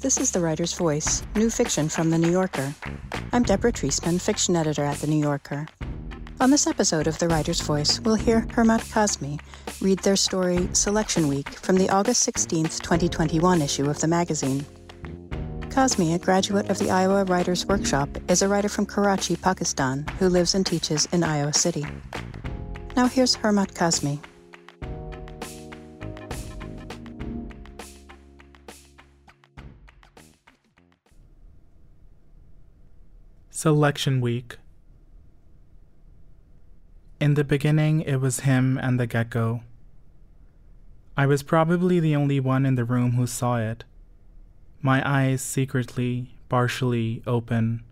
This is The Writer's Voice, new fiction from The New Yorker. I'm Deborah Treisman, fiction editor at The New Yorker. On this episode of The Writer's Voice, we'll hear Hurmat Kazmi read their story Selection Week from the August 16, 2021 issue of the magazine. Kazmi, a graduate of the Iowa Writers Workshop, is a writer from Karachi, Pakistan, who lives and teaches in Iowa City. Now here's Hurmat Kazmi. Selection Week. In the beginning, it was him and the gecko. I was probably the only one in the room who saw it, my eyes secretly, partially open.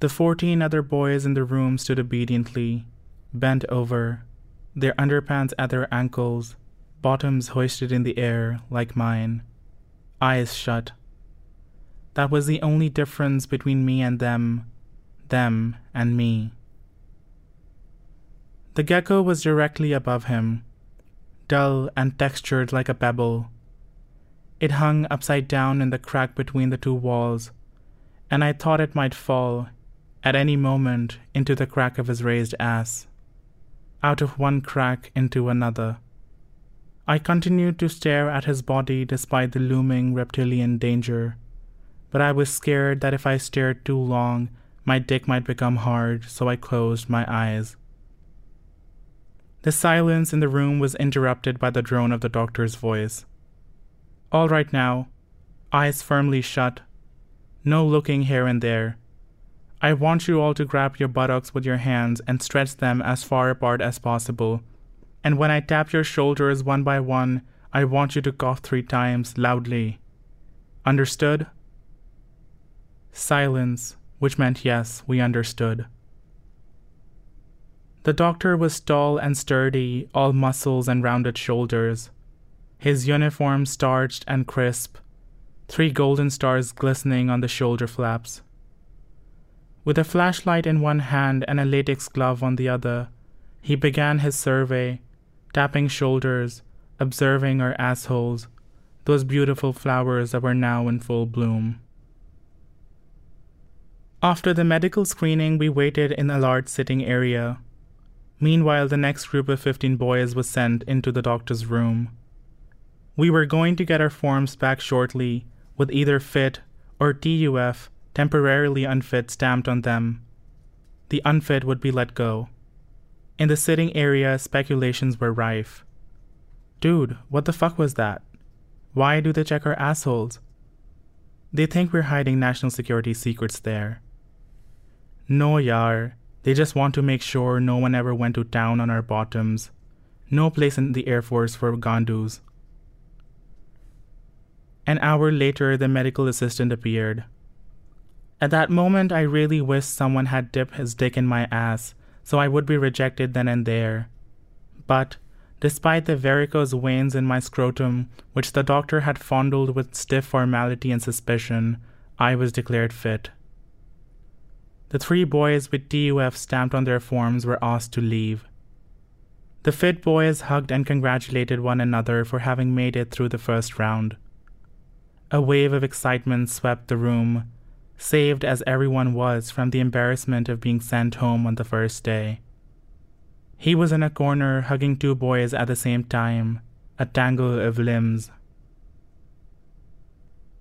The fourteen other boys in the room stood obediently, bent over, their underpants at their ankles, bottoms hoisted in the air like mine, eyes shut. That was the only difference between me and them, them and me. The gecko was directly above him, dull and textured like a pebble. It hung upside down in the crack between the two walls, and I thought it might fall, at any moment, into the crack of his raised ass. Out of one crack into another. I continued to stare at his body despite the looming reptilian danger but I was scared that if I stared too long, my dick might become hard, so I closed my eyes. The silence in the room was interrupted by the drone of the doctor's voice. All right now, eyes firmly shut, no looking here and there. I want you all to grab your buttocks with your hands and stretch them as far apart as possible. And when I tap your shoulders one by one, I want you to cough three times loudly. Understood? Silence, which meant yes, we understood. The doctor was tall and sturdy, all muscles and rounded shoulders. His uniform starched and crisp, three golden stars glistening on the shoulder flaps. With a flashlight in one hand and a latex glove on the other, he began his survey, tapping shoulders, observing our assholes, those beautiful flowers that were now in full bloom. After the medical screening, we waited in a large sitting area. Meanwhile, the next group of 15 boys was sent into the doctor's room. We were going to get our forms back shortly, with either fit or TUF, temporarily unfit, stamped on them. The unfit would be let go. In the sitting area, speculations were rife. Dude, what the fuck was that? Why do they check our assholes? They think we're hiding national security secrets there. No, yar. They just want to make sure no one ever went to town on our bottoms. No place in the Air Force for Gandus. An hour later, the medical assistant appeared. At that moment, I really wished someone had dipped his dick in my ass so I would be rejected then and there. But, despite the varicose veins in my scrotum, which the doctor had fondled with stiff formality and suspicion, I was declared fit. The three boys with TUF stamped on their forms were asked to leave. The fit boys hugged and congratulated one another for having made it through the first round. A wave of excitement swept the room, saved as everyone was from the embarrassment of being sent home on the first day. He was in a corner hugging two boys at the same time, a tangle of limbs.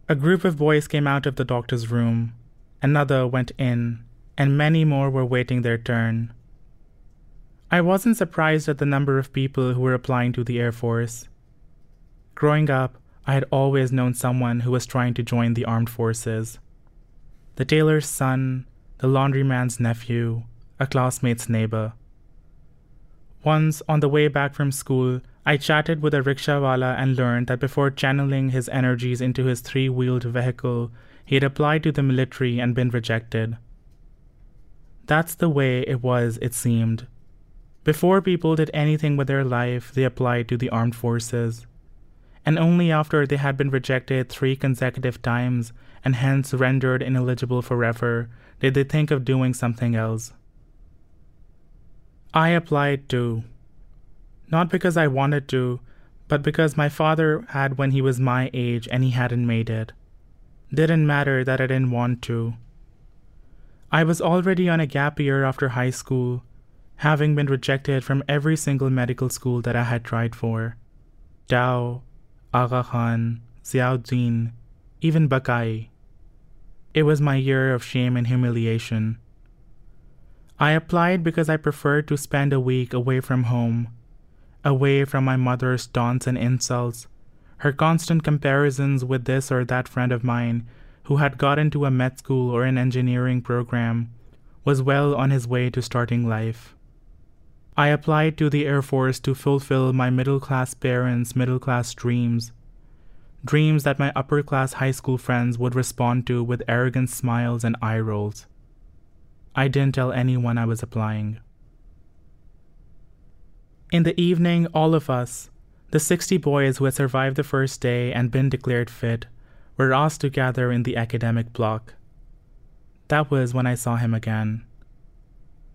A group of boys came out of the doctor's room. Another went in, and many more were waiting their turn. I wasn't surprised at the number of people who were applying to the Air Force. Growing up, I had always known someone who was trying to join the armed forces. The tailor's son, the laundryman's nephew, a classmate's neighbor. Once, on the way back from school, I chatted with a rickshawala and learned that before channeling his energies into his three wheeled vehicle, he had applied to the military and been rejected. That's the way it was, it seemed. Before people did anything with their life, they applied to the armed forces. And only after they had been rejected three consecutive times and hence rendered ineligible forever did they think of doing something else. I applied too. Not because I wanted to, but because my father had when he was my age and he hadn't made it. Didn't matter that I didn't want to. I was already on a gap year after high school, having been rejected from every single medical school that I had tried for. Dow, Aga Khan, Ziauddin, even Baqai. It was my year of shame and humiliation. I applied because I preferred to spend a week away from home, away from my mother's taunts and insults, her constant comparisons with this or that friend of mine who had got into a med school or an engineering program, was well on his way to starting life. I applied to the Air Force to fulfill my middle class parents' middle class dreams. Dreams that my upper class high school friends would respond to with arrogant smiles and eye rolls. I didn't tell anyone I was applying. In the evening, all of us, the 60 boys who had survived the first day and been declared fit, were asked to gather in the academic block. That was when I saw him again.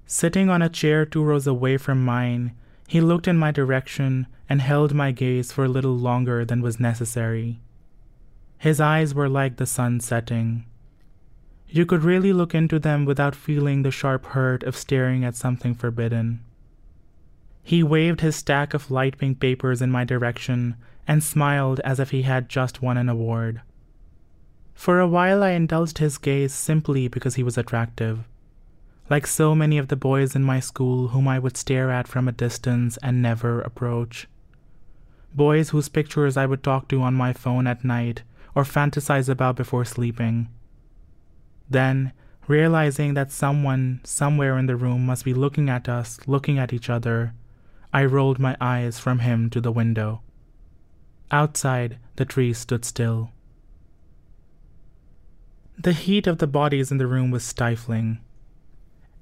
Sitting on a chair two rows away from mine, he looked in my direction and held my gaze for a little longer than was necessary. His eyes were like the sun setting. You could really look into them without feeling the sharp hurt of staring at something forbidden. He waved his stack of light pink papers in my direction and smiled as if he had just won an award. For a while, I indulged his gaze simply because he was attractive. Like so many of the boys in my school whom I would stare at from a distance and never approach. Boys whose pictures I would talk to on my phone at night or fantasize about before sleeping. Then, realizing that someone somewhere in the room must be looking at us, looking at each other, I rolled my eyes from him to the window. Outside, the trees stood still. The heat of the bodies in the room was stifling.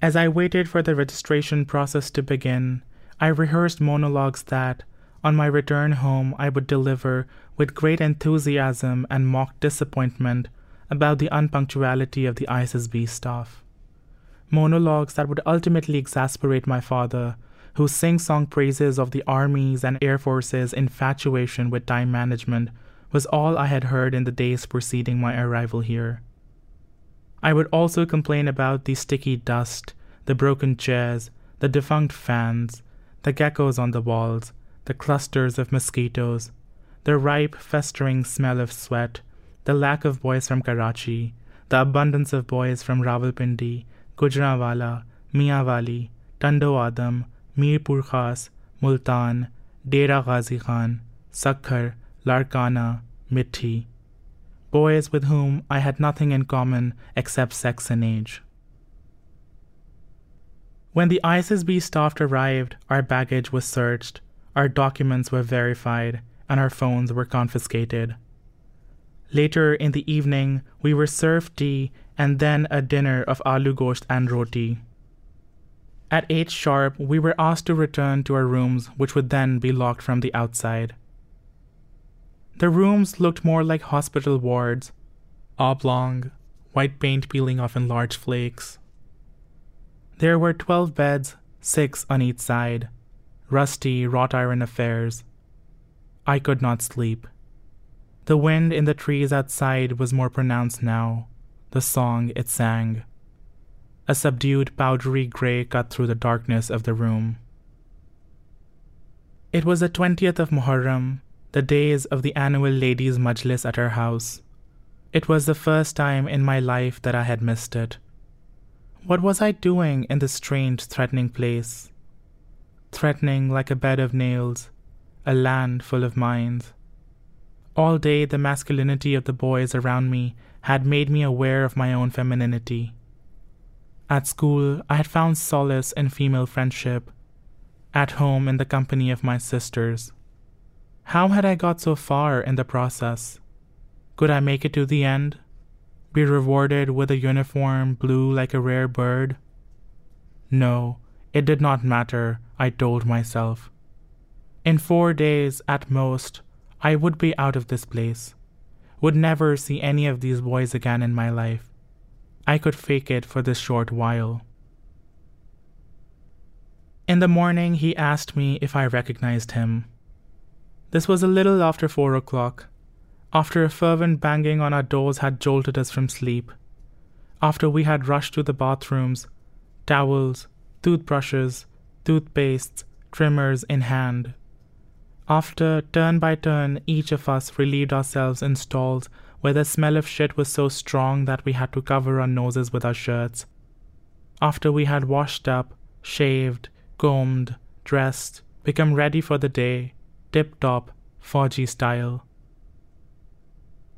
As I waited for the registration process to begin, I rehearsed monologues that, on my return home, I would deliver with great enthusiasm and mock disappointment about the unpunctuality of the ISSB staff. Monologues that would ultimately exasperate my father, whose sing song praises of the Army's and Air Force's infatuation with time management was all I had heard in the days preceding my arrival here. I would also complain about the sticky dust, the broken chairs, the defunct fans, the geckos on the walls, the clusters of mosquitoes, the ripe, festering smell of sweat, the lack of boys from Karachi, the abundance of boys from Rawalpindi, Gujranwala, Mianwali, Tando Adam, Mirpur Khas, Multan, Dera Ghazi Khan, Sukkur, Larkana, Mithi. Boys with whom I had nothing in common except sex and age. When the ISSB staff arrived, our baggage was searched, our documents were verified, and our phones were confiscated. Later in the evening, we were served tea and then a dinner of aloo gosht and roti. At 8 sharp, we were asked to return to our rooms, which would then be locked from the outside. The rooms looked more like hospital wards oblong, white paint peeling off in large flakes. There were 12 beds, six on each side, rusty wrought iron affairs. I could not sleep. The wind in the trees outside was more pronounced now, the song it sang. A subdued powdery gray cut through the darkness of the room. It was the 20th of Muharram, the days of the annual ladies' majlis at our house. It was the first time in my life that I had missed it. What was I doing in this strange, threatening place? Threatening like a bed of nails, a land full of mines. All day, the masculinity of the boys around me had made me aware of my own femininity. At school, I had found solace in female friendship. At home, in the company of my sisters. How had I got so far in the process? Could I make it to the end? Be rewarded with a uniform blue like a rare bird? No, it did not matter, I told myself. In four days, at most, I would be out of this place, would never see any of these boys again in my life. I could fake it for this short while. In the morning, he asked me if I recognized him. This was a little after four o'clock, after a fervent banging on our doors had jolted us from sleep, after we had rushed to the bathrooms, towels, toothbrushes, toothpastes, trimmers in hand. After, turn by turn, each of us relieved ourselves in stalls where the smell of shit was so strong that we had to cover our noses with our shirts. After we had washed up, shaved, combed, dressed, become ready for the day, tip top, Fauji style.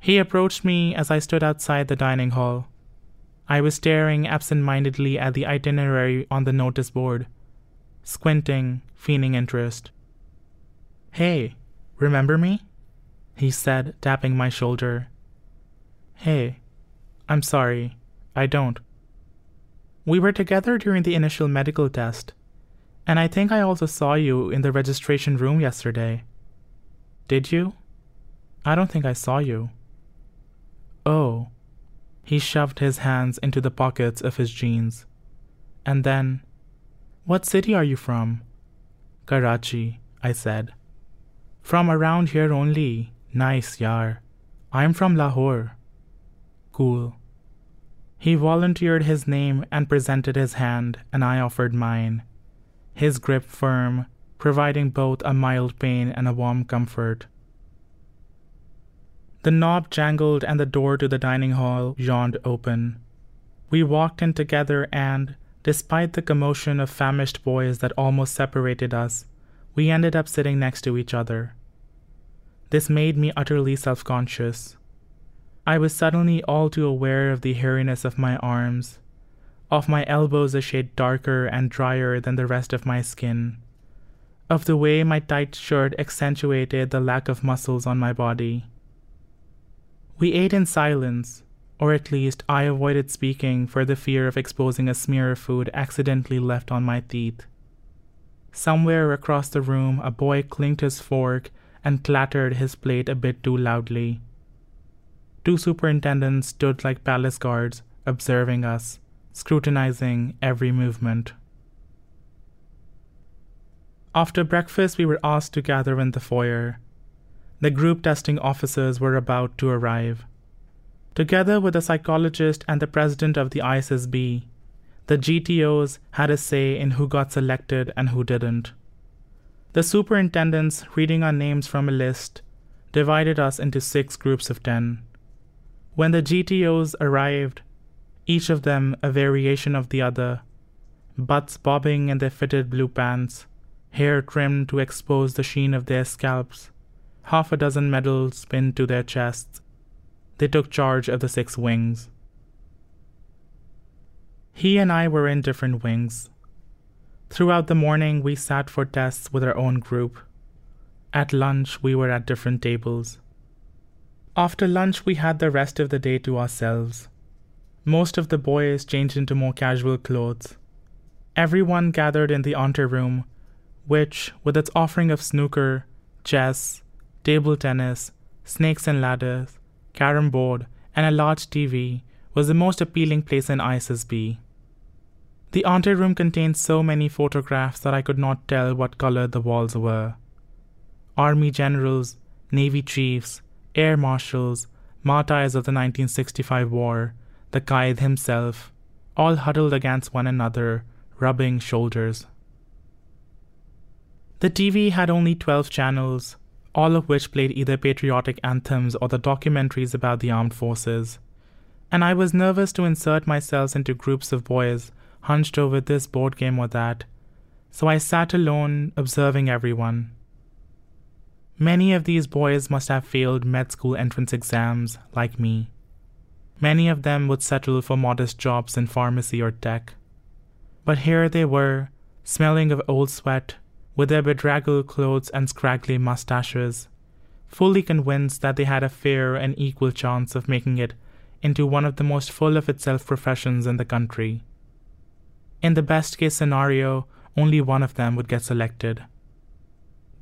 He approached me as I stood outside the dining hall. I was staring absent mindedly at the itinerary on the notice board, squinting, feigning interest. Hey, remember me? He said, tapping my shoulder. Hey, I'm sorry, I don't. We were together during the initial medical test, and I think I also saw you in the registration room yesterday. Did you? I don't think I saw you. Oh. He shoved his hands into the pockets of his jeans. And then, What city are you from? Karachi, I said. From around here only. Nice, yar. I'm from Lahore. Cool. He volunteered his name and presented his hand, and I offered mine. His grip firm, providing both a mild pain and a warm comfort. The knob jangled and the door to the dining hall yawned open. We walked in together, and, despite the commotion of famished boys that almost separated us, we ended up sitting next to each other. This made me utterly self conscious. I was suddenly all too aware of the hairiness of my arms, of my elbows a shade darker and drier than the rest of my skin, of the way my tight shirt accentuated the lack of muscles on my body. We ate in silence, or at least I avoided speaking for the fear of exposing a smear of food accidentally left on my teeth. Somewhere across the room, a boy clinked his fork and clattered his plate a bit too loudly. Two superintendents stood like palace guards, observing us, scrutinizing every movement. After breakfast, we were asked to gather in the foyer. The group testing officers were about to arrive. Together with the psychologist and the president of the ISSB, the GTOs had a say in who got selected and who didn't. The superintendents, reading our names from a list, divided us into six groups of ten. When the GTOs arrived, each of them a variation of the other, butts bobbing in their fitted blue pants, hair trimmed to expose the sheen of their scalps, half a dozen medals pinned to their chests, they took charge of the six wings. He and I were in different wings. Throughout the morning, we sat for tests with our own group. At lunch, we were at different tables. After lunch, we had the rest of the day to ourselves. Most of the boys changed into more casual clothes. Everyone gathered in the anteroom, which, with its offering of snooker, chess, table tennis, snakes and ladders, carom board, and a large TV, was the most appealing place in ISSB. The anteroom contained so many photographs that I could not tell what color the walls were. Army generals, Navy chiefs, air marshals, martyrs of the 1965 war, the Quaid himself, all huddled against one another, rubbing shoulders. The TV had only 12 channels, all of which played either patriotic anthems or the documentaries about the armed forces. And I was nervous to insert myself into groups of boys hunched over this board game or that, so I sat alone, observing everyone. Many of these boys must have failed med school entrance exams, like me. Many of them would settle for modest jobs in pharmacy or tech. But here they were, smelling of old sweat, with their bedraggled clothes and scraggly mustaches, fully convinced that they had a fair and equal chance of making it into one of the most full of itself professions in the country. In the best case scenario, only one of them would get selected.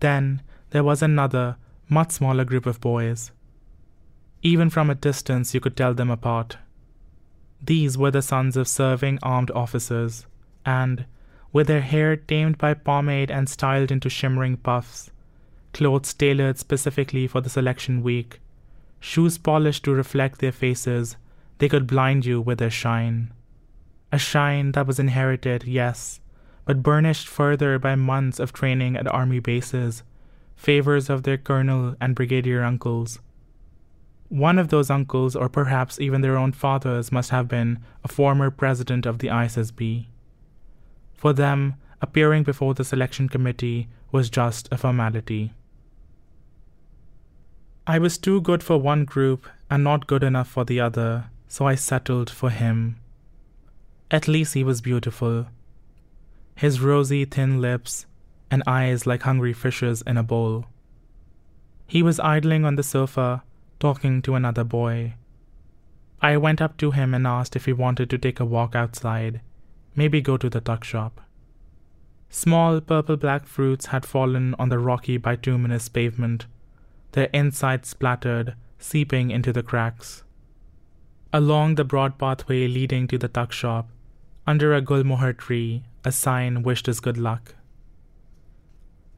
Then, there was another, much smaller group of boys. Even from a distance, you could tell them apart. These were the sons of serving armed officers, and, with their hair tamed by pomade and styled into shimmering puffs, clothes tailored specifically for the selection week, shoes polished to reflect their faces, they could blind you with their shine. A shine that was inherited, yes, but burnished further by months of training at army bases, favors of their colonel and brigadier uncles. One of those uncles, or perhaps even their own fathers, must have been a former president of the ISSB. For them, appearing before the selection committee was just a formality. I was too good for one group and not good enough for the other, so I settled for him. At least he was beautiful. His rosy, thin lips and eyes like hungry fishes in a bowl. He was idling on the sofa, talking to another boy. I went up to him and asked if he wanted to take a walk outside, maybe go to the tuck shop. Small purple black fruits had fallen on the rocky bituminous pavement, their insides splattered, seeping into the cracks. Along the broad pathway leading to the tuck shop, under a gulmohar tree, a sign wished us good luck.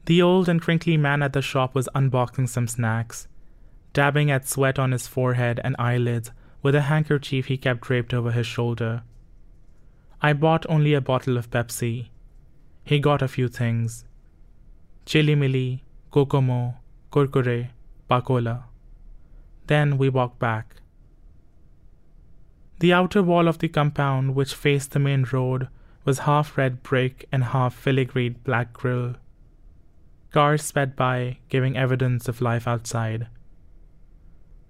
The old and crinkly man at the shop was unboxing some snacks, dabbing at sweat on his forehead and eyelids with a handkerchief he kept draped over his shoulder. I bought only a bottle of Pepsi. He got a few things chili mili, kokomo, kurkure, pakola. Then we walked back. The outer wall of the compound, which faced the main road, was half red brick and half filigreed black grill. Cars sped by, giving evidence of life outside.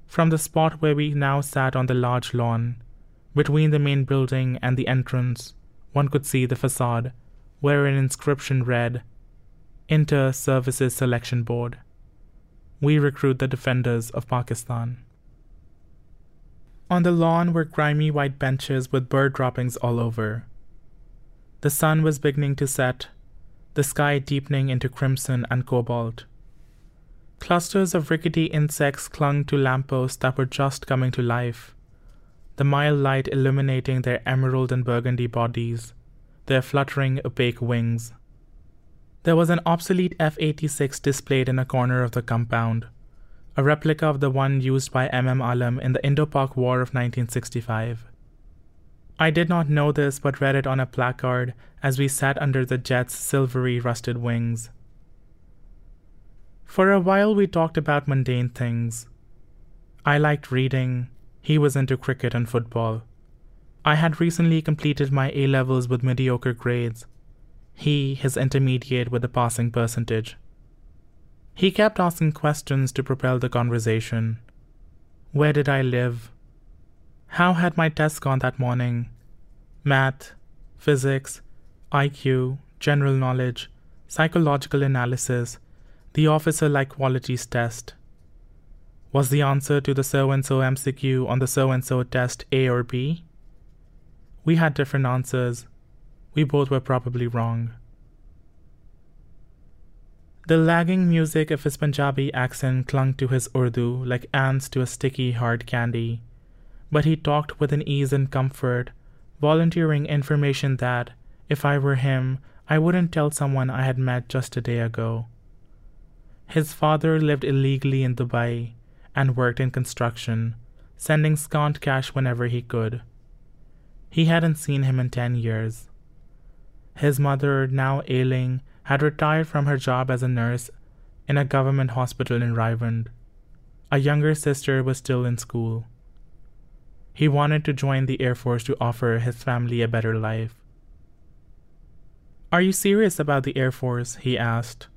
From the spot where we now sat on the large lawn, between the main building and the entrance, one could see the facade, where an inscription read, Inter Services Selection Board. We recruit the defenders of Pakistan. On the lawn were grimy white benches with bird droppings all over. The sun was beginning to set, the sky deepening into crimson and cobalt. Clusters of rickety insects clung to lampposts that were just coming to life, the mild light illuminating their emerald and burgundy bodies, their fluttering opaque wings. There was an obsolete F 86 displayed in a corner of the compound, a replica of the one used by MM Alam in the Indo Pak War of 1965. I did not know this but read it on a placard as we sat under the jet's silvery rusted wings. For a while, we talked about mundane things. I liked reading, he was into cricket and football. I had recently completed my A levels with mediocre grades, he his intermediate with a passing percentage. He kept asking questions to propel the conversation. Where did I live? How had my test gone that morning? Math, physics, IQ, general knowledge, psychological analysis, the officer like qualities test. Was the answer to the so and so MCQ on the so and so test A or B? We had different answers. We both were probably wrong. The lagging music of his Punjabi accent clung to his Urdu like ants to a sticky, hard candy but he talked with an ease and comfort, volunteering information that, if I were him, I wouldn't tell someone I had met just a day ago. His father lived illegally in Dubai and worked in construction, sending scant cash whenever he could. He hadn't seen him in 10 years. His mother, now ailing, had retired from her job as a nurse in a government hospital in Raiwind. A younger sister was still in school. He wanted to join the Air Force to offer his family a better life. Are you serious about the Air Force? he asked,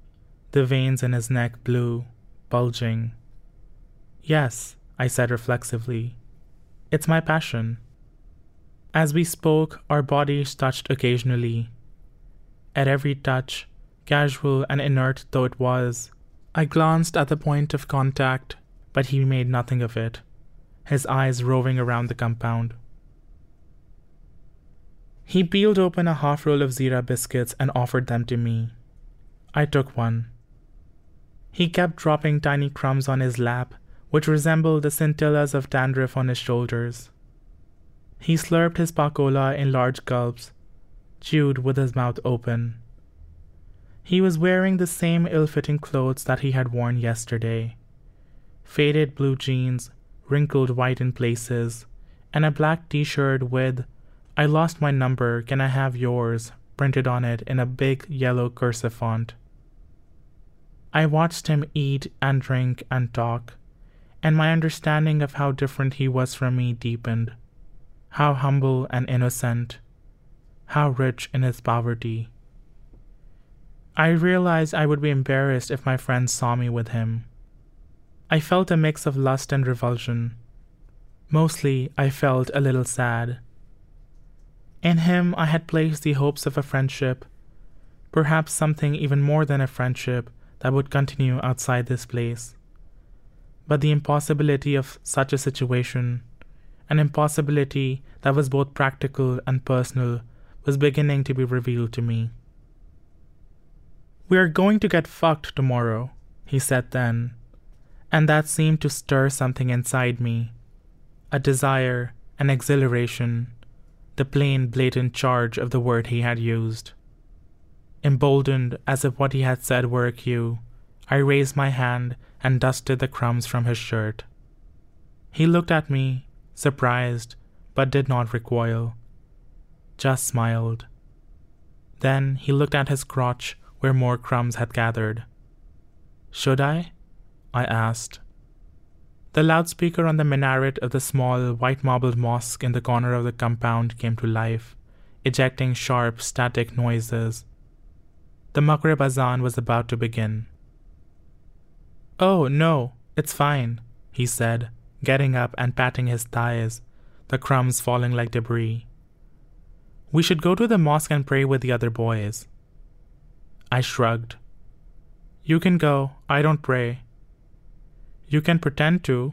the veins in his neck blue, bulging. Yes, I said reflexively. It's my passion. As we spoke, our bodies touched occasionally. At every touch, casual and inert though it was, I glanced at the point of contact, but he made nothing of it his eyes roving around the compound. He peeled open a half roll of Zira biscuits and offered them to me. I took one. He kept dropping tiny crumbs on his lap, which resembled the scintillas of dandruff on his shoulders. He slurped his pakola in large gulps, chewed with his mouth open. He was wearing the same ill fitting clothes that he had worn yesterday faded blue jeans, wrinkled white in places, and a black t shirt with, I lost my number, can I have yours, printed on it in a big yellow cursive font. I watched him eat and drink and talk, and my understanding of how different he was from me deepened. How humble and innocent, how rich in his poverty. I realized I would be embarrassed if my friends saw me with him. I felt a mix of lust and revulsion. Mostly, I felt a little sad. In him, I had placed the hopes of a friendship, perhaps something even more than a friendship that would continue outside this place. But the impossibility of such a situation, an impossibility that was both practical and personal, was beginning to be revealed to me. We are going to get fucked tomorrow, he said then, and that seemed to stir something inside me a desire, an exhilaration, the plain, blatant charge of the word he had used. Emboldened as if what he had said were a cue, I raised my hand and dusted the crumbs from his shirt. He looked at me, surprised, but did not recoil, just smiled. Then he looked at his crotch where more crumbs had gathered. Should I? I asked. The loudspeaker on the minaret of the small, white marbled mosque in the corner of the compound came to life, ejecting sharp, static noises. The Maghrib Azan was about to begin. Oh, no, it's fine, he said, getting up and patting his thighs, the crumbs falling like debris. We should go to the mosque and pray with the other boys. I shrugged. You can go, I don't pray. You can pretend to.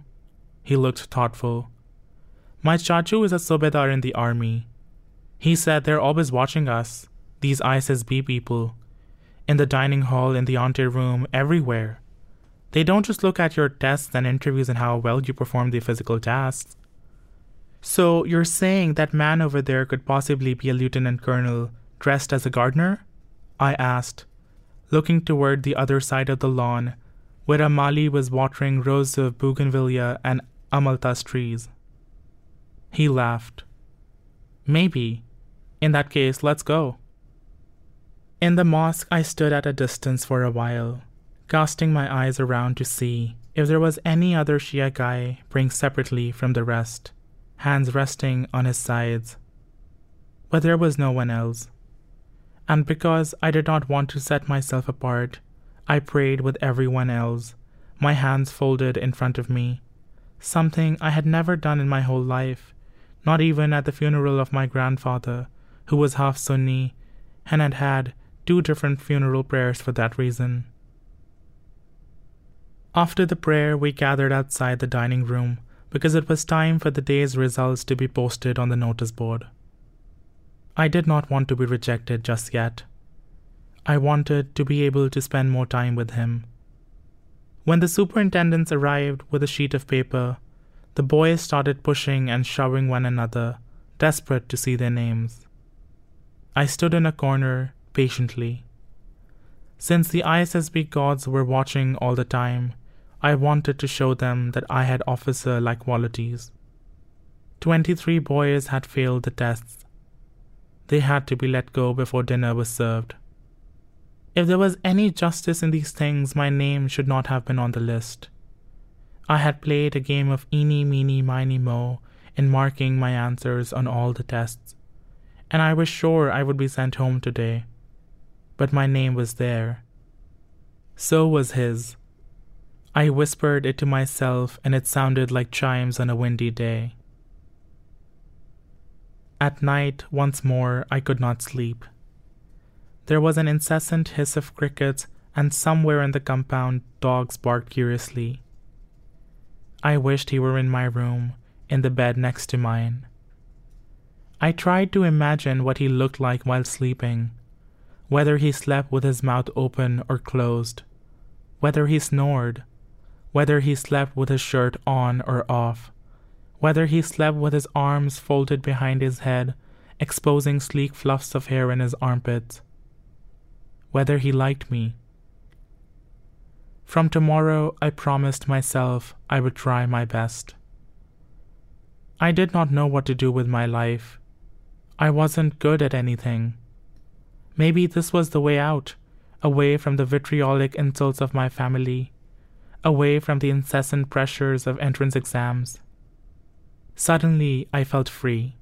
He looked thoughtful. My chachu is a subedar in the army. He said they're always watching us, these ISSB people. In the dining hall, in the ante room, everywhere. They don't just look at your tests and interviews and how well you perform the physical tasks. So you're saying that man over there could possibly be a lieutenant colonel dressed as a gardener? I asked, looking toward the other side of the lawn where Amali was watering rows of bougainvillea and amaltas trees. He laughed. Maybe. In that case, let's go. In the mosque, I stood at a distance for a while, casting my eyes around to see if there was any other Shia guy praying separately from the rest, hands resting on his sides. But there was no one else. And because I did not want to set myself apart, I prayed with everyone else, my hands folded in front of me, something I had never done in my whole life, not even at the funeral of my grandfather, who was half Sunni and had had two different funeral prayers for that reason. After the prayer, we gathered outside the dining room because it was time for the day's results to be posted on the notice board. I did not want to be rejected just yet. I wanted to be able to spend more time with him. When the superintendents arrived with a sheet of paper, the boys started pushing and shoving one another, desperate to see their names. I stood in a corner patiently. Since the ISSB gods were watching all the time, I wanted to show them that I had officer like qualities. Twenty three boys had failed the tests. They had to be let go before dinner was served. If there was any justice in these things, my name should not have been on the list. I had played a game of eeny, meeny, miny, mo in marking my answers on all the tests, and I was sure I would be sent home today. But my name was there. So was his. I whispered it to myself, and it sounded like chimes on a windy day. At night, once more, I could not sleep. There was an incessant hiss of crickets, and somewhere in the compound dogs barked curiously. I wished he were in my room, in the bed next to mine. I tried to imagine what he looked like while sleeping, whether he slept with his mouth open or closed, whether he snored, whether he slept with his shirt on or off, whether he slept with his arms folded behind his head, exposing sleek fluffs of hair in his armpits whether he liked me. From tomorrow, I promised myself I would try my best. I did not know what to do with my life. I wasn't good at anything. Maybe this was the way out, away from the vitriolic insults of my family, away from the incessant pressures of entrance exams. Suddenly, I felt free.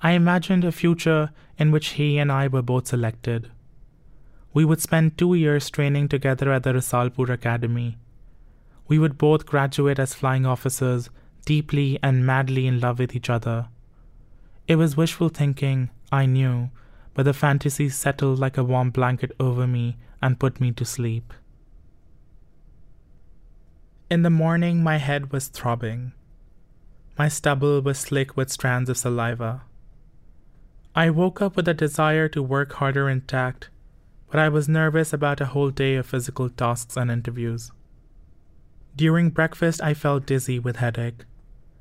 I imagined a future in which he and I were both selected. We would spend two years training together at the Risalpur Academy. We would both graduate as flying officers, deeply and madly in love with each other. It was wishful thinking, I knew, but the fantasy settled like a warm blanket over me and put me to sleep. In the morning, my head was throbbing. My stubble was slick with strands of saliva. I woke up with a desire to work harder intact but I was nervous about a whole day of physical tasks and interviews. During breakfast, I felt dizzy with headache,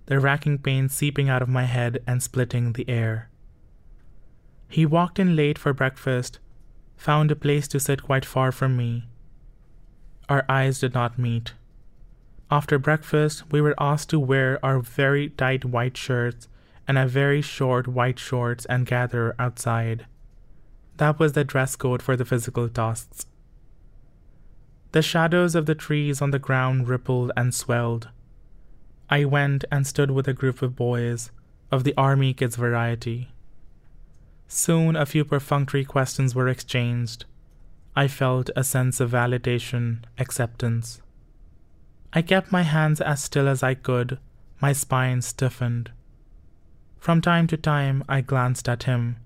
the racking pain seeping out of my head and splitting the air. He walked in late for breakfast, found a place to sit quite far from me. Our eyes did not meet. After breakfast, we were asked to wear our very tight white shirts and our very short white shorts and gather outside. That was the dress code for the physical tasks. The shadows of the trees on the ground rippled and swelled. I went and stood with a group of boys, of the Army Kids variety. Soon a few perfunctory questions were exchanged. I felt a sense of validation, acceptance. I kept my hands as still as I could, my spine stiffened. From time to time, I glanced at him,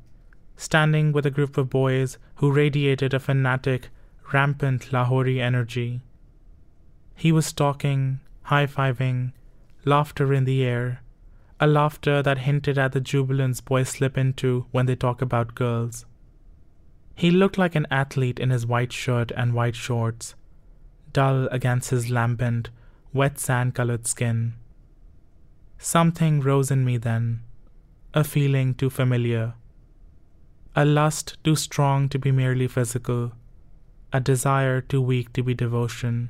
standing with a group of boys who radiated a fanatic, rampant Lahori energy. He was talking, high fiving, laughter in the air, a laughter that hinted at the jubilance boys slip into when they talk about girls. He looked like an athlete in his white shirt and white shorts, dull against his lambent, wet sand colored skin. Something rose in me then, a feeling too familiar a lust too strong to be merely physical, a desire too weak to be devotion.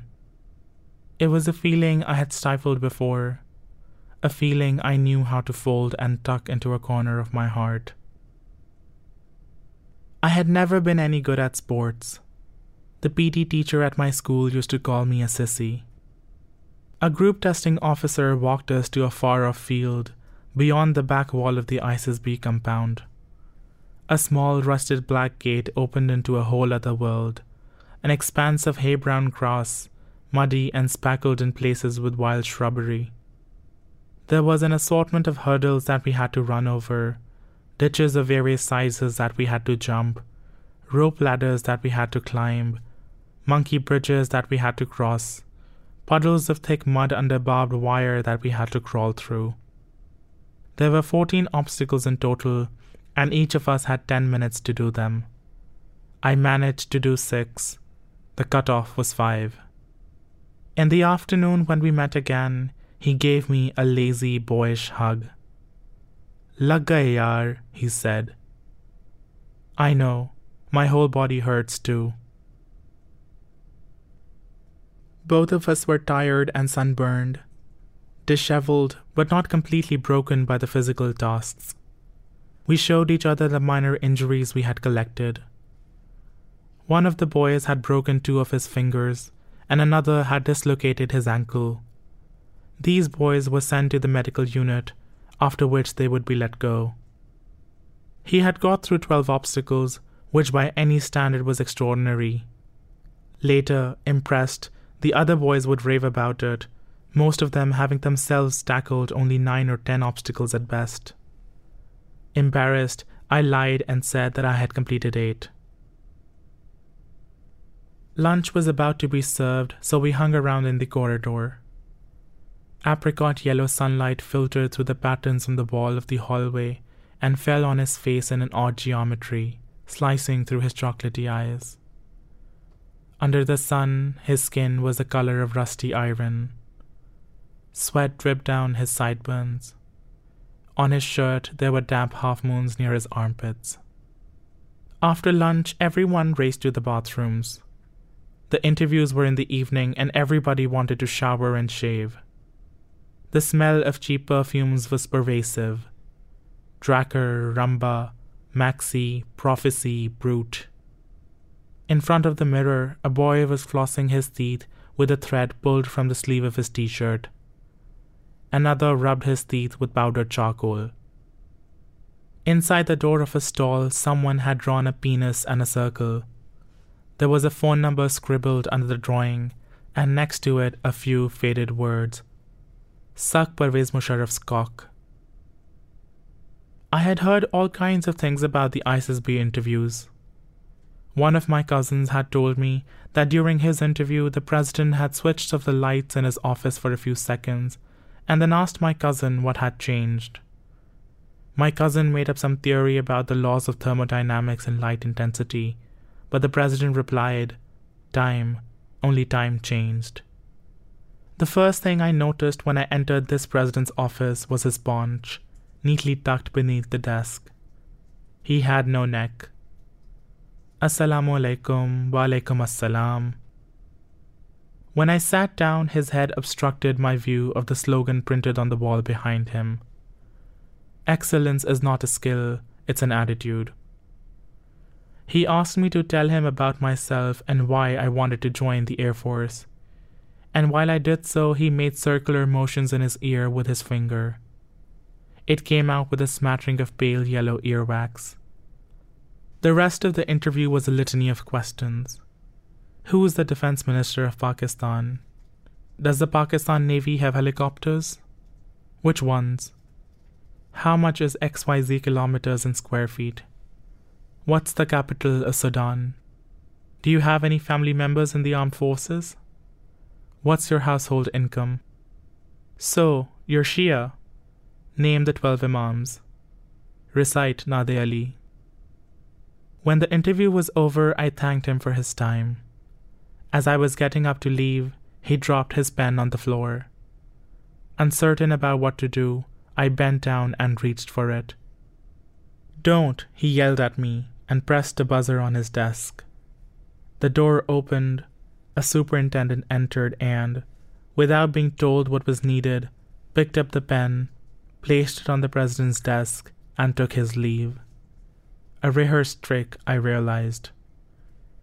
It was a feeling I had stifled before, a feeling I knew how to fold and tuck into a corner of my heart. I had never been any good at sports. The PT teacher at my school used to call me a sissy. A group testing officer walked us to a far off field beyond the back wall of the ISSB compound. A small rusted black gate opened into a whole other world, an expanse of hay brown grass, muddy and speckled in places with wild shrubbery. There was an assortment of hurdles that we had to run over, ditches of various sizes that we had to jump, rope ladders that we had to climb, monkey bridges that we had to cross, puddles of thick mud under barbed wire that we had to crawl through. There were 14 obstacles in total, and each of us had 10 minutes to do them. I managed to do six. The cutoff was five. In the afternoon, when we met again, he gave me a lazy, boyish hug. Lag yaar, he said. I know, my whole body hurts too. Both of us were tired and sunburned, disheveled, but not completely broken by the physical tasks. We showed each other the minor injuries we had collected. One of the boys had broken two of his fingers, and another had dislocated his ankle. These boys were sent to the medical unit, after which they would be let go. He had got through 12 obstacles, which by any standard was extraordinary. Later, impressed, the other boys would rave about it, most of them having themselves tackled only 9 or 10 obstacles at best. Embarrassed, I lied and said that I had completed eight. Lunch was about to be served, so we hung around in the corridor. Apricot yellow sunlight filtered through the patterns on the wall of the hallway and fell on his face in an odd geometry, slicing through his chocolatey eyes. Under the sun, his skin was the color of rusty iron. Sweat dripped down his sideburns. On his shirt, there were damp half moons near his armpits. After lunch, everyone raced to the bathrooms. The interviews were in the evening, and everybody wanted to shower and shave. The smell of cheap perfumes was pervasive. Drakkar, Rumba, Maxi, Prophecy, Brute. In front of the mirror, a boy was flossing his teeth with a thread pulled from the sleeve of his t shirt. Another rubbed his teeth with powdered charcoal. Inside the door of a stall, someone had drawn a penis and a circle. There was a phone number scribbled under the drawing, and next to it a few faded words. Suck Pervez Musharraf's cock. I had heard all kinds of things about the ISSB interviews. One of my cousins had told me that during his interview, the president had switched off the lights in his office for a few seconds and then asked my cousin what had changed. My cousin made up some theory about the laws of thermodynamics and light intensity but the president replied, Time, only time changed. The first thing I noticed when I entered this president's office was his paunch, neatly tucked beneath the desk. He had no neck. Assalamu alaikum, wa alaikum assalam. When I sat down, his head obstructed my view of the slogan printed on the wall behind him. Excellence is not a skill, it's an attitude. He asked me to tell him about myself and why I wanted to join the Air Force. And while I did so, he made circular motions in his ear with his finger. It came out with a smattering of pale yellow earwax. The rest of the interview was a litany of questions. Who is the defense minister of Pakistan? Does the Pakistan Navy have helicopters? Which ones? How much is XYZ kilometers in square feet? What's the capital of Sudan? Do you have any family members in the armed forces? What's your household income? So, you're Shia. Name the twelve Imams. Recite Naade Ali. When the interview was over, I thanked him for his time. As I was getting up to leave, he dropped his pen on the floor. Uncertain about what to do, I bent down and reached for it. Don't, he yelled at me, and pressed a buzzer on his desk. The door opened, a superintendent entered, and, without being told what was needed, picked up the pen, placed it on the president's desk, and took his leave. A rehearsed trick, I realized.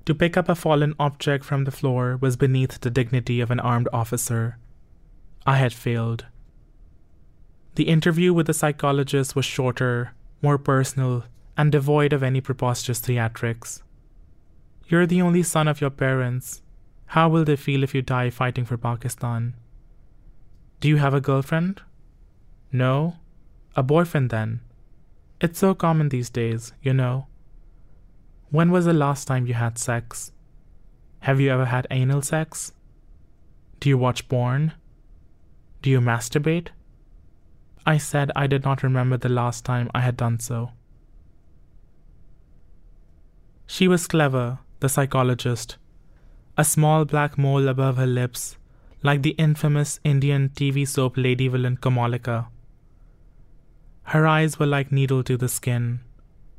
To pick up a fallen object from the floor was beneath the dignity of an armed officer. I had failed. The interview with the psychologist was shorter, more personal, and devoid of any preposterous theatrics. You're the only son of your parents. How will they feel if you die fighting for Pakistan? Do you have a girlfriend? No? A boyfriend then? It's so common these days, you know. When was the last time you had sex? Have you ever had anal sex? Do you watch porn? Do you masturbate? I said I did not remember the last time I had done so. She was clever, the psychologist. A small black mole above her lips, like the infamous Indian TV soap lady villain Komolika. Her eyes were like needle to the skin,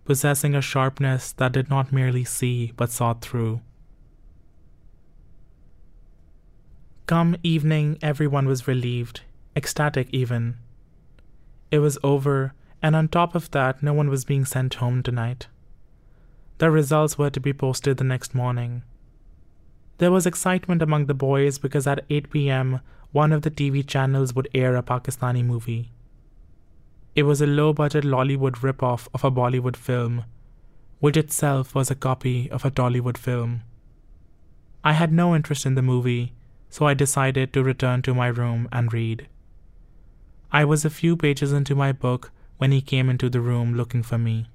possessing a sharpness that did not merely see but saw through. Come evening, everyone was relieved, ecstatic even. It was over, and on top of that, no one was being sent home tonight. The results were to be posted the next morning. There was excitement among the boys because at 8 pm, one of the TV channels would air a Pakistani movie. It was a low budget Lollywood ripoff of a Bollywood film, which itself was a copy of a Tollywood film. I had no interest in the movie, so I decided to return to my room and read. I was a few pages into my book when he came into the room looking for me.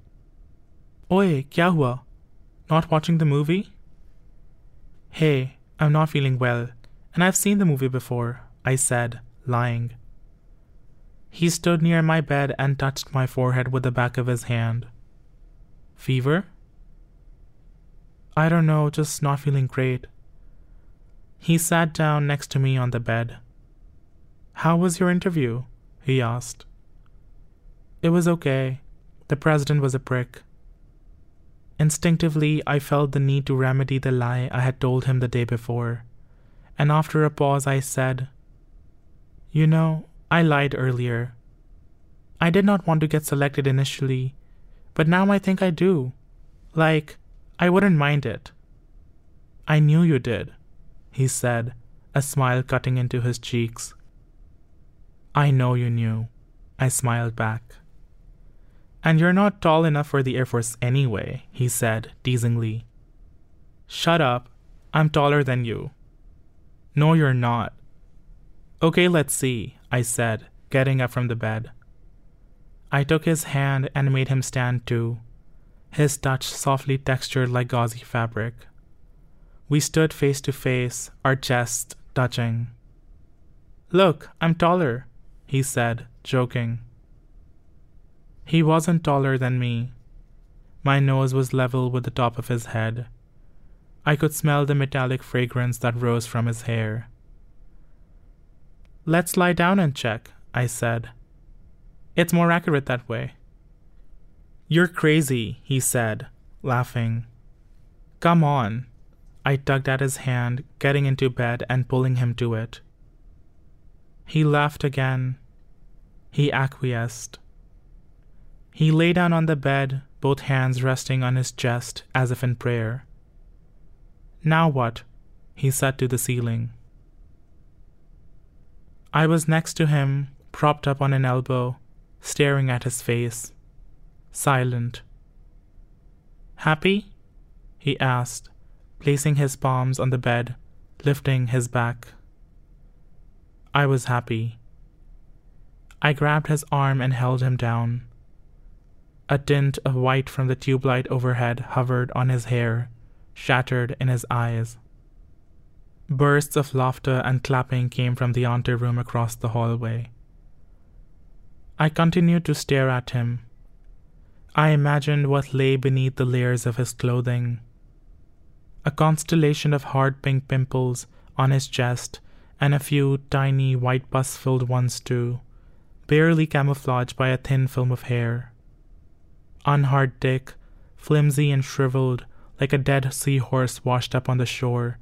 Oye, kya hua? Not watching the movie? Hey, I'm not feeling well, and I've seen the movie before, I said, lying. He stood near my bed and touched my forehead with the back of his hand. Fever? I don't know, just not feeling great. He sat down next to me on the bed. How was your interview? he asked. It was okay. The president was a prick. Instinctively, I felt the need to remedy the lie I had told him the day before, and after a pause, I said, You know, I lied earlier. I did not want to get selected initially, but now I think I do. Like, I wouldn't mind it. I knew you did, he said, a smile cutting into his cheeks. I know you knew, I smiled back. And you're not tall enough for the Air Force anyway, he said, teasingly. Shut up. I'm taller than you. No, you're not. Okay, let's see, I said, getting up from the bed. I took his hand and made him stand too, his touch softly textured like gauzy fabric. We stood face to face, our chests touching. Look, I'm taller, he said, joking. He wasn't taller than me. My nose was level with the top of his head. I could smell the metallic fragrance that rose from his hair. Let's lie down and check, I said. It's more accurate that way. You're crazy, he said, laughing. Come on. I tugged at his hand, getting into bed and pulling him to it. He laughed again. He acquiesced. He lay down on the bed, both hands resting on his chest as if in prayer. Now what? he said to the ceiling. I was next to him, propped up on an elbow, staring at his face, silent. Happy? he asked, placing his palms on the bed, lifting his back. I was happy. I grabbed his arm and held him down. A tint of white from the tube light overhead hovered on his hair, shattered in his eyes. Bursts of laughter and clapping came from the anteroom across the hallway. I continued to stare at him. I imagined what lay beneath the layers of his clothing. A constellation of hard pink pimples on his chest, and a few tiny white pus filled ones too, barely camouflaged by a thin film of hair. Unhard dick, flimsy and shriveled, like a dead seahorse washed up on the shore,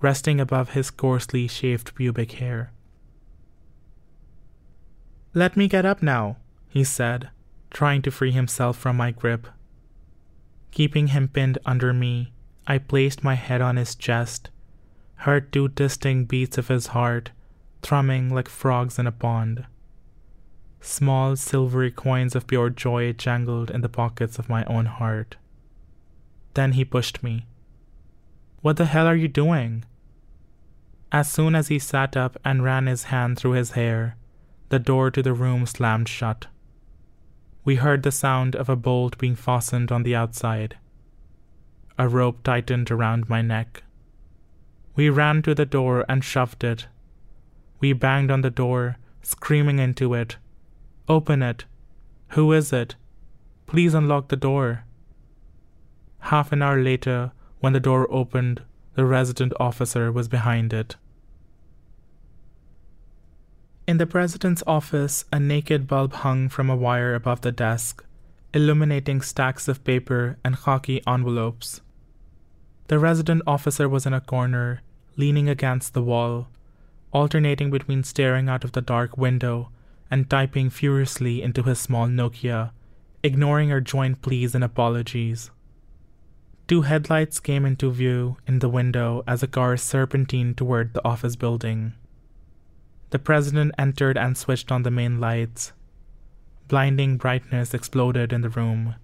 resting above his coarsely shaved pubic hair. Let me get up now, he said, trying to free himself from my grip. Keeping him pinned under me, I placed my head on his chest, heard two distinct beats of his heart, thrumming like frogs in a pond. Small silvery coins of pure joy jangled in the pockets of my own heart. Then he pushed me. What the hell are you doing? As soon as he sat up and ran his hand through his hair, the door to the room slammed shut. We heard the sound of a bolt being fastened on the outside. A rope tightened around my neck. We ran to the door and shoved it. We banged on the door, screaming into it. Open it. Who is it? Please unlock the door. Half an hour later, when the door opened, the resident officer was behind it. In the president's office, a naked bulb hung from a wire above the desk, illuminating stacks of paper and khaki envelopes. The resident officer was in a corner, leaning against the wall, alternating between staring out of the dark window and typing furiously into his small Nokia, ignoring our joint pleas and apologies. Two headlights came into view in the window as a car serpentined toward the office building. The president entered and switched on the main lights. Blinding brightness exploded in the room.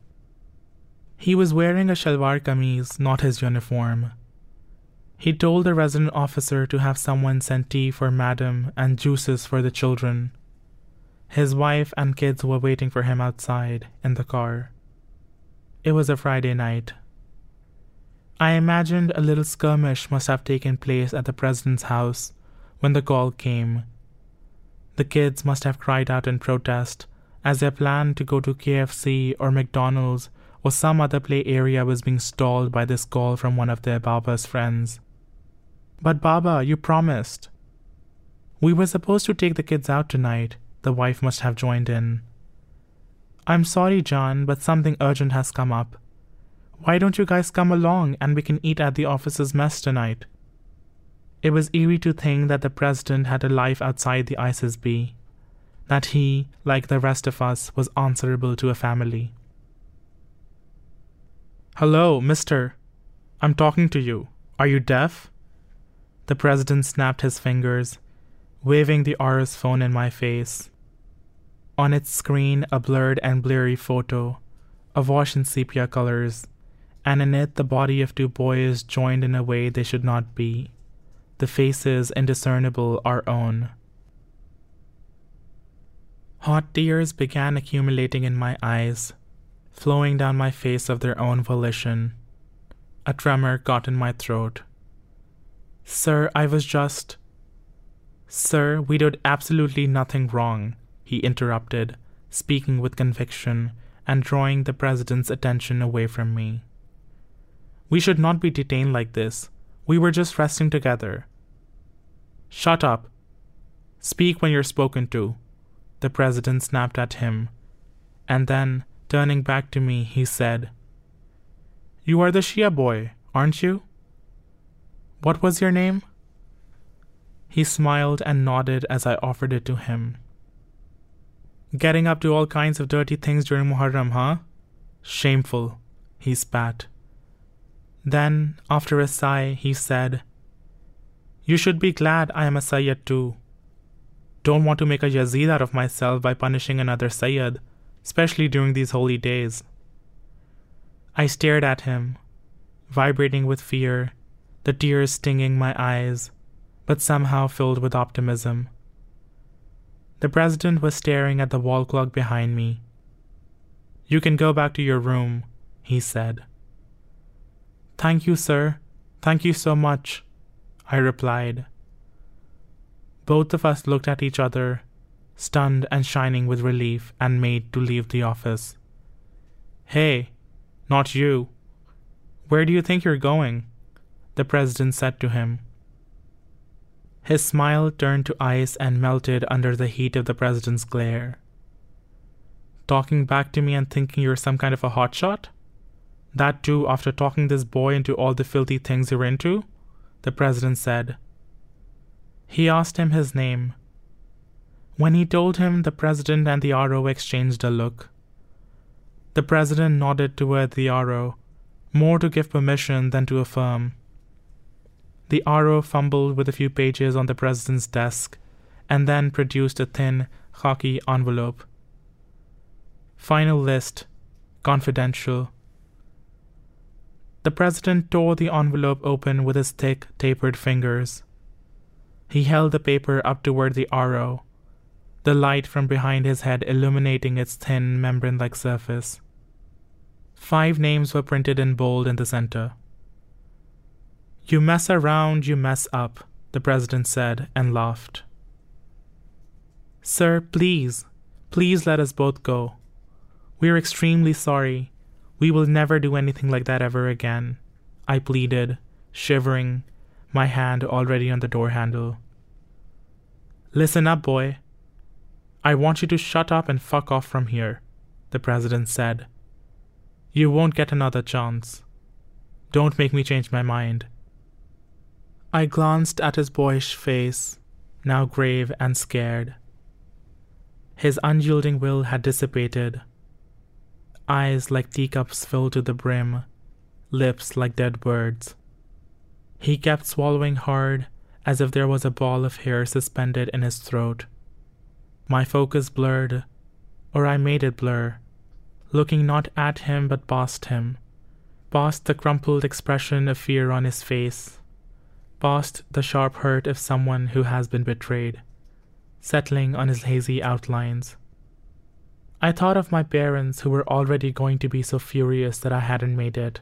He was wearing a shalwar kameez, not his uniform. He told the resident officer to have someone send tea for Madam and juices for the children. His wife and kids were waiting for him outside in the car. It was a Friday night. I imagined a little skirmish must have taken place at the president's house when the call came the kids must have cried out in protest as their plan to go to KFC or McDonald's or some other play area was being stalled by this call from one of their Baba's friends. But Baba, you promised. We were supposed to take the kids out tonight, the wife must have joined in. I'm sorry, John, but something urgent has come up. Why don't you guys come along and we can eat at the office's mess tonight? It was eerie to think that the president had a life outside the ISSB, that he, like the rest of us, was answerable to a family. Hello, mister. I'm talking to you. Are you deaf? The president snapped his fingers, waving the RO's phone in my face. On its screen, a blurred and blurry photo, awash in sepia colors, and in it the body of two boys joined in a way they should not be the faces indiscernible our own. Hot tears began accumulating in my eyes, flowing down my face of their own volition. A tremor got in my throat. Sir, I was just. Sir, we did absolutely nothing wrong, he interrupted, speaking with conviction and drawing the president's attention away from me. We should not be detained like this. We were just resting together. Shut up. Speak when you're spoken to, the president snapped at him. And then, turning back to me, he said, You are the Shia boy, aren't you? What was your name? He smiled and nodded as I offered it to him. Getting up to all kinds of dirty things during Muharram, huh? Shameful, he spat. Then, after a sigh, he said, You should be glad I am a Sayyid too. Don't want to make a Yazid out of myself by punishing another Sayyid, especially during these holy days. I stared at him, vibrating with fear, the tears stinging my eyes, but somehow filled with optimism. The president was staring at the wall clock behind me. You can go back to your room, he said. Thank you, sir. Thank you so much, I replied. Both of us looked at each other, stunned and shining with relief, and made to leave the office. Hey, not you. Where do you think you're going? The president said to him. His smile turned to ice and melted under the heat of the president's glare. Talking back to me and thinking you're some kind of a hotshot? That too, after talking this boy into all the filthy things you're into? The president said. He asked him his name. When he told him, the president and the RO exchanged a look. The president nodded toward the RO, more to give permission than to affirm. The RO fumbled with a few pages on the president's desk and then produced a thin, khaki envelope. Final list, confidential. The president tore the envelope open with his thick, tapered fingers. He held the paper up toward the RO, the light from behind his head illuminating its thin, membrane like surface. Five names were printed in bold in the center. You mess around, you mess up, the president said and laughed. Sir, please, please let us both go. We are extremely sorry. We will never do anything like that ever again, I pleaded, shivering, my hand already on the door handle. Listen up, boy. I want you to shut up and fuck off from here, the president said. You won't get another chance. Don't make me change my mind. I glanced at his boyish face, now grave and scared. His unyielding will had dissipated, eyes like teacups filled to the brim, lips like dead birds. He kept swallowing hard, as if there was a ball of hair suspended in his throat. My focus blurred, or I made it blur, looking not at him but past him, past the crumpled expression of fear on his face, past the sharp hurt of someone who has been betrayed, settling on his hazy outlines. I thought of my parents who were already going to be so furious that I hadn't made it.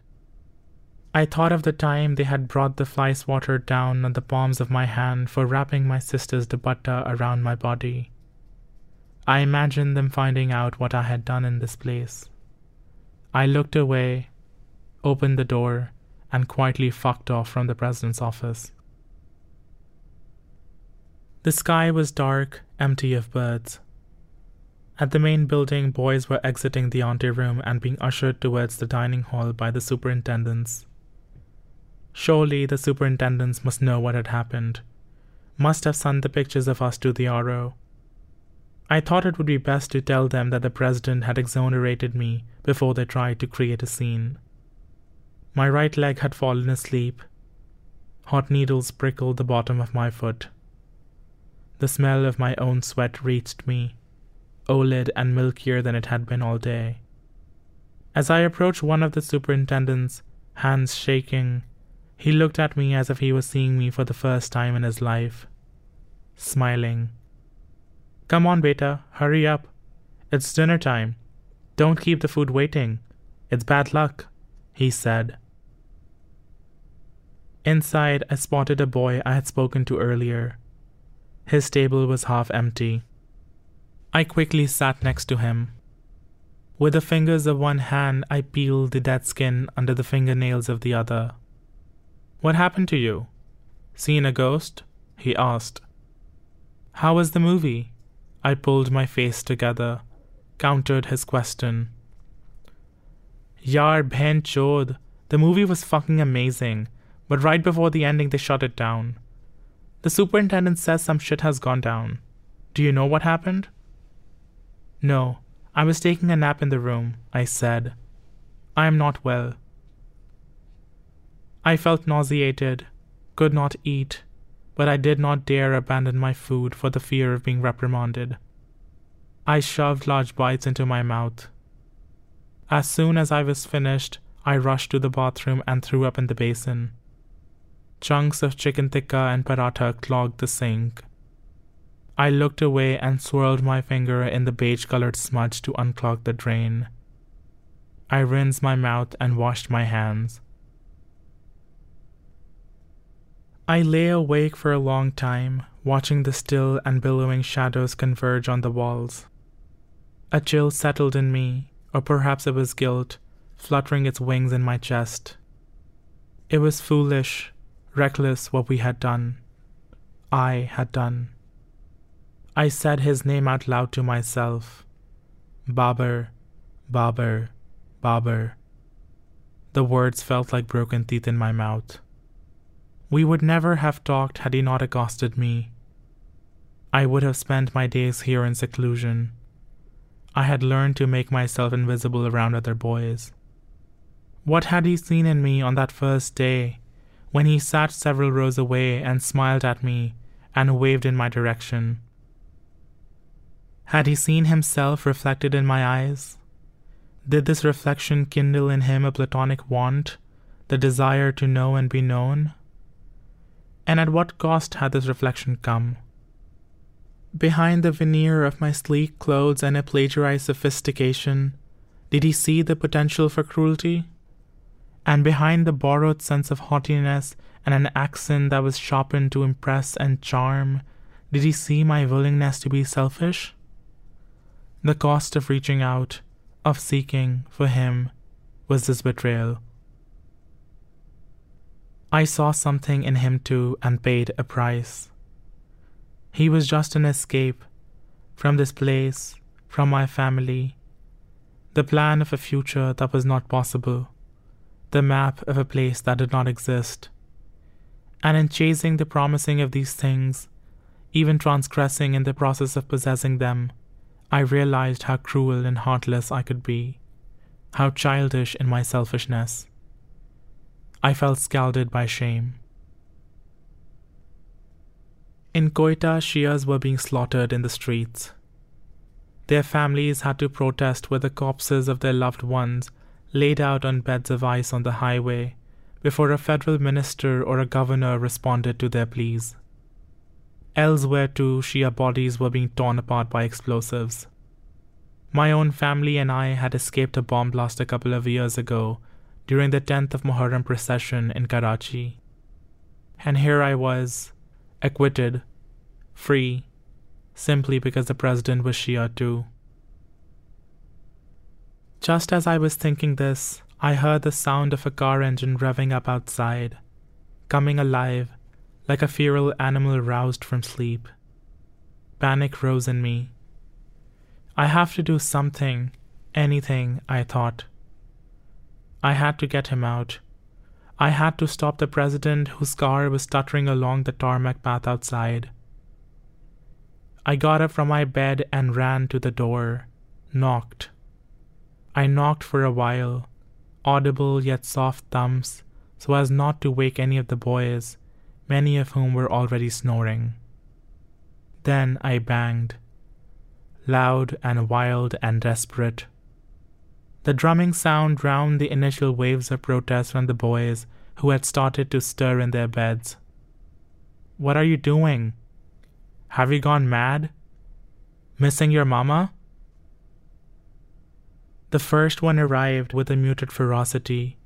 I thought of the time they had brought the fly swatter down on the palms of my hand for wrapping my sister's dupatta around my body. I imagined them finding out what I had done in this place. I looked away, opened the door, and quietly fucked off from the president's office. The sky was dark, empty of birds. At the main building, boys were exiting the anteroom and being ushered towards the dining hall by the superintendents. Surely the superintendents must know what had happened, must have sent the pictures of us to the RO. I thought it would be best to tell them that the president had exonerated me before they tried to create a scene. My right leg had fallen asleep. Hot needles prickled the bottom of my foot. The smell of my own sweat reached me, olid and milkier than it had been all day. As I approached one of the superintendents, hands shaking, he looked at me as if he was seeing me for the first time in his life, smiling. Come on, beta, hurry up. It's dinner time. Don't keep the food waiting. It's bad luck, he said. Inside, I spotted a boy I had spoken to earlier. His table was half empty. I quickly sat next to him. With the fingers of one hand, I peeled the dead skin under the fingernails of the other. What happened to you? Seen a ghost? he asked. How was the movie? I pulled my face together, countered his question. Yar bhen chod, the movie was fucking amazing, but right before the ending they shut it down. The superintendent says some shit has gone down. Do you know what happened? No, I was taking a nap in the room, I said. I am not well. I felt nauseated, could not eat, but I did not dare abandon my food for the fear of being reprimanded. I shoved large bites into my mouth. As soon as I was finished, I rushed to the bathroom and threw up in the basin. Chunks of chicken tikka and paratha clogged the sink. I looked away and swirled my finger in the beige colored smudge to unclog the drain. I rinsed my mouth and washed my hands. I lay awake for a long time, watching the still and billowing shadows converge on the walls. A chill settled in me, or perhaps it was guilt, fluttering its wings in my chest. It was foolish, reckless what we had done. I had done. I said his name out loud to myself Babar, Babar, Babar. The words felt like broken teeth in my mouth. We would never have talked had he not accosted me. I would have spent my days here in seclusion. I had learned to make myself invisible around other boys. What had he seen in me on that first day, when he sat several rows away and smiled at me and waved in my direction? Had he seen himself reflected in my eyes? Did this reflection kindle in him a platonic want, the desire to know and be known? and at what cost had this reflection come? Behind the veneer of my sleek clothes and a plagiarized sophistication, did he see the potential for cruelty? And behind the borrowed sense of haughtiness and an accent that was sharpened to impress and charm, did he see my willingness to be selfish? The cost of reaching out, of seeking for him, was this betrayal. I saw something in him too and paid a price. He was just an escape from this place, from my family, the plan of a future that was not possible, the map of a place that did not exist. And in chasing the promising of these things, even transgressing in the process of possessing them, I realized how cruel and heartless I could be, how childish in my selfishness. I felt scalded by shame. In Quetta, Shias were being slaughtered in the streets. Their families had to protest with the corpses of their loved ones laid out on beds of ice on the highway before a federal minister or a governor responded to their pleas. Elsewhere, too, Shia bodies were being torn apart by explosives. My own family and I had escaped a bomb blast a couple of years ago during the 10th of Muharram procession in Karachi. And here I was, acquitted, free, simply because the president was Shia too. Just as I was thinking this, I heard the sound of a car engine revving up outside, coming alive, like a feral animal roused from sleep. Panic rose in me. I have to do something, anything, I thought. I had to get him out. I had to stop the president whose car was stuttering along the tarmac path outside. I got up from my bed and ran to the door, knocked. I knocked for a while, audible yet soft thumps, so as not to wake any of the boys, many of whom were already snoring. Then I banged, loud and wild and desperate. The drumming sound drowned the initial waves of protest from the boys who had started to stir in their beds. What are you doing? Have you gone mad? Missing your mama? The first one arrived with a muted ferocity,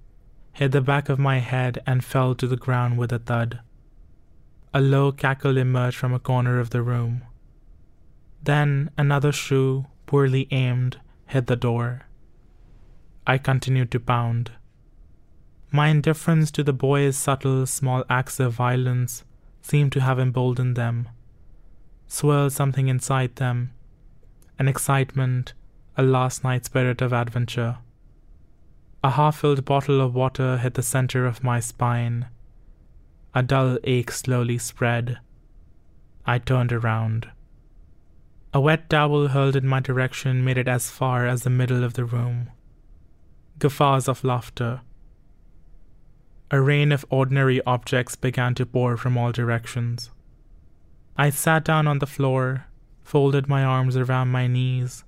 hit the back of my head, and fell to the ground with a thud. A low cackle emerged from a corner of the room. Then another shoe, poorly aimed, hit the door. I continued to pound. My indifference to the boys' subtle, small acts of violence seemed to have emboldened them, swirled something inside them, an excitement, a last night spirit of adventure. A half filled bottle of water hit the center of my spine. A dull ache slowly spread. I turned around. A wet towel hurled in my direction made it as far as the middle of the room guffaws of laughter. A rain of ordinary objects began to pour from all directions. I sat down on the floor, folded my arms around my knees,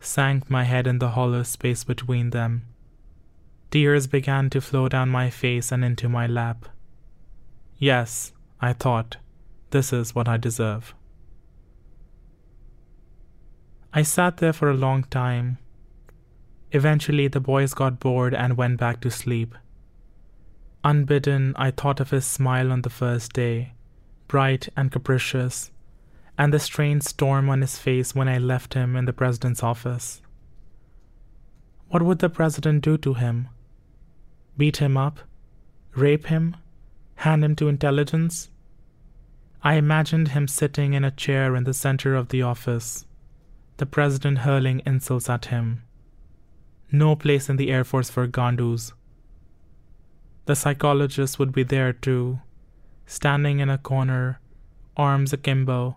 sank my head in the hollow space between them. Tears began to flow down my face and into my lap. Yes, I thought, this is what I deserve. I sat there for a long time, Eventually, the boys got bored and went back to sleep. Unbidden, I thought of his smile on the first day, bright and capricious, and the strange storm on his face when I left him in the president's office. What would the president do to him? Beat him up? Rape him? Hand him to intelligence? I imagined him sitting in a chair in the center of the office, the president hurling insults at him no place in the Air Force for Gandus. The psychologist would be there too, standing in a corner, arms akimbo,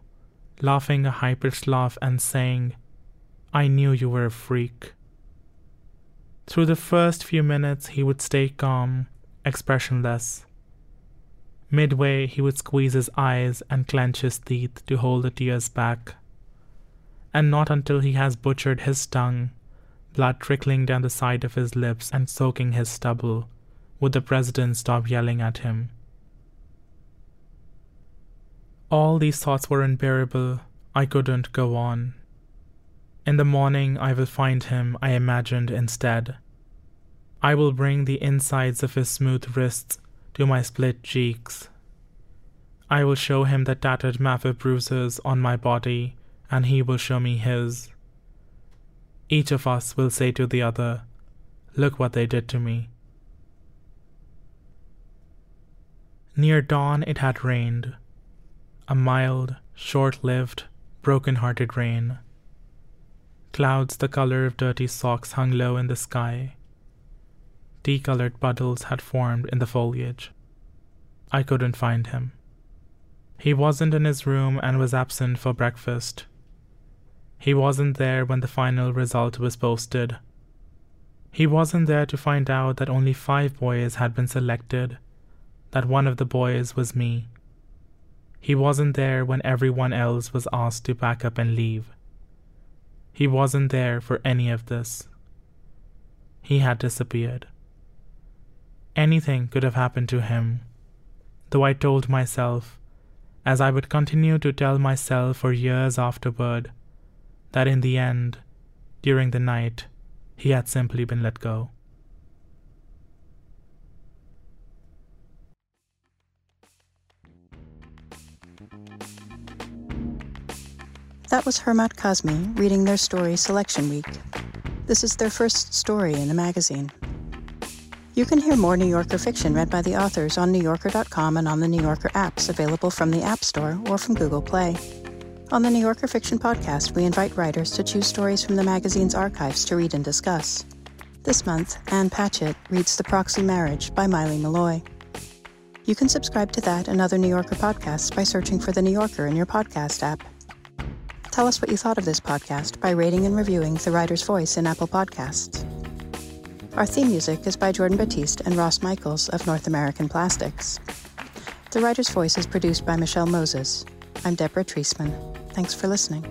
laughing a pitched laugh and saying, I knew you were a freak. Through the first few minutes, he would stay calm, expressionless. Midway, he would squeeze his eyes and clench his teeth to hold the tears back. And not until he has butchered his tongue blood trickling down the side of his lips and soaking his stubble, would the president stop yelling at him. All these thoughts were unbearable. I couldn't go on. In the morning, I will find him, I imagined instead. I will bring the insides of his smooth wrists to my split cheeks. I will show him the tattered map of bruises on my body, and he will show me his. Each of us will say to the other, Look what they did to me. Near dawn it had rained. A mild, short lived, broken hearted rain. Clouds the color of dirty socks hung low in the sky. Tea colored puddles had formed in the foliage. I couldn't find him. He wasn't in his room and was absent for breakfast. He wasn't there when the final result was posted. He wasn't there to find out that only five boys had been selected, that one of the boys was me. He wasn't there when everyone else was asked to pack up and leave. He wasn't there for any of this. He had disappeared. Anything could have happened to him, though I told myself, as I would continue to tell myself for years afterward, that in the end, during the night, he had simply been let go. That was Hurmat Kazmi reading their story Selection Week. This is their first story in the magazine. You can hear more New Yorker fiction read by the authors on NewYorker.com and on the New Yorker apps available from the App Store or from Google Play. On the New Yorker Fiction Podcast, we invite writers to choose stories from the magazine's archives to read and discuss. This month, Ann Patchett reads The Proxy Marriage by Maile Meloy. You can subscribe to that and other New Yorker podcasts by searching for The New Yorker in your podcast app. Tell us what you thought of this podcast by rating and reviewing The Writer's Voice in Apple Podcasts. Our theme music is by Jordan Batiste and Ross Michaels of North American Plastics. The Writer's Voice is produced by Michelle Moses. I'm Deborah Treisman. Thanks for listening.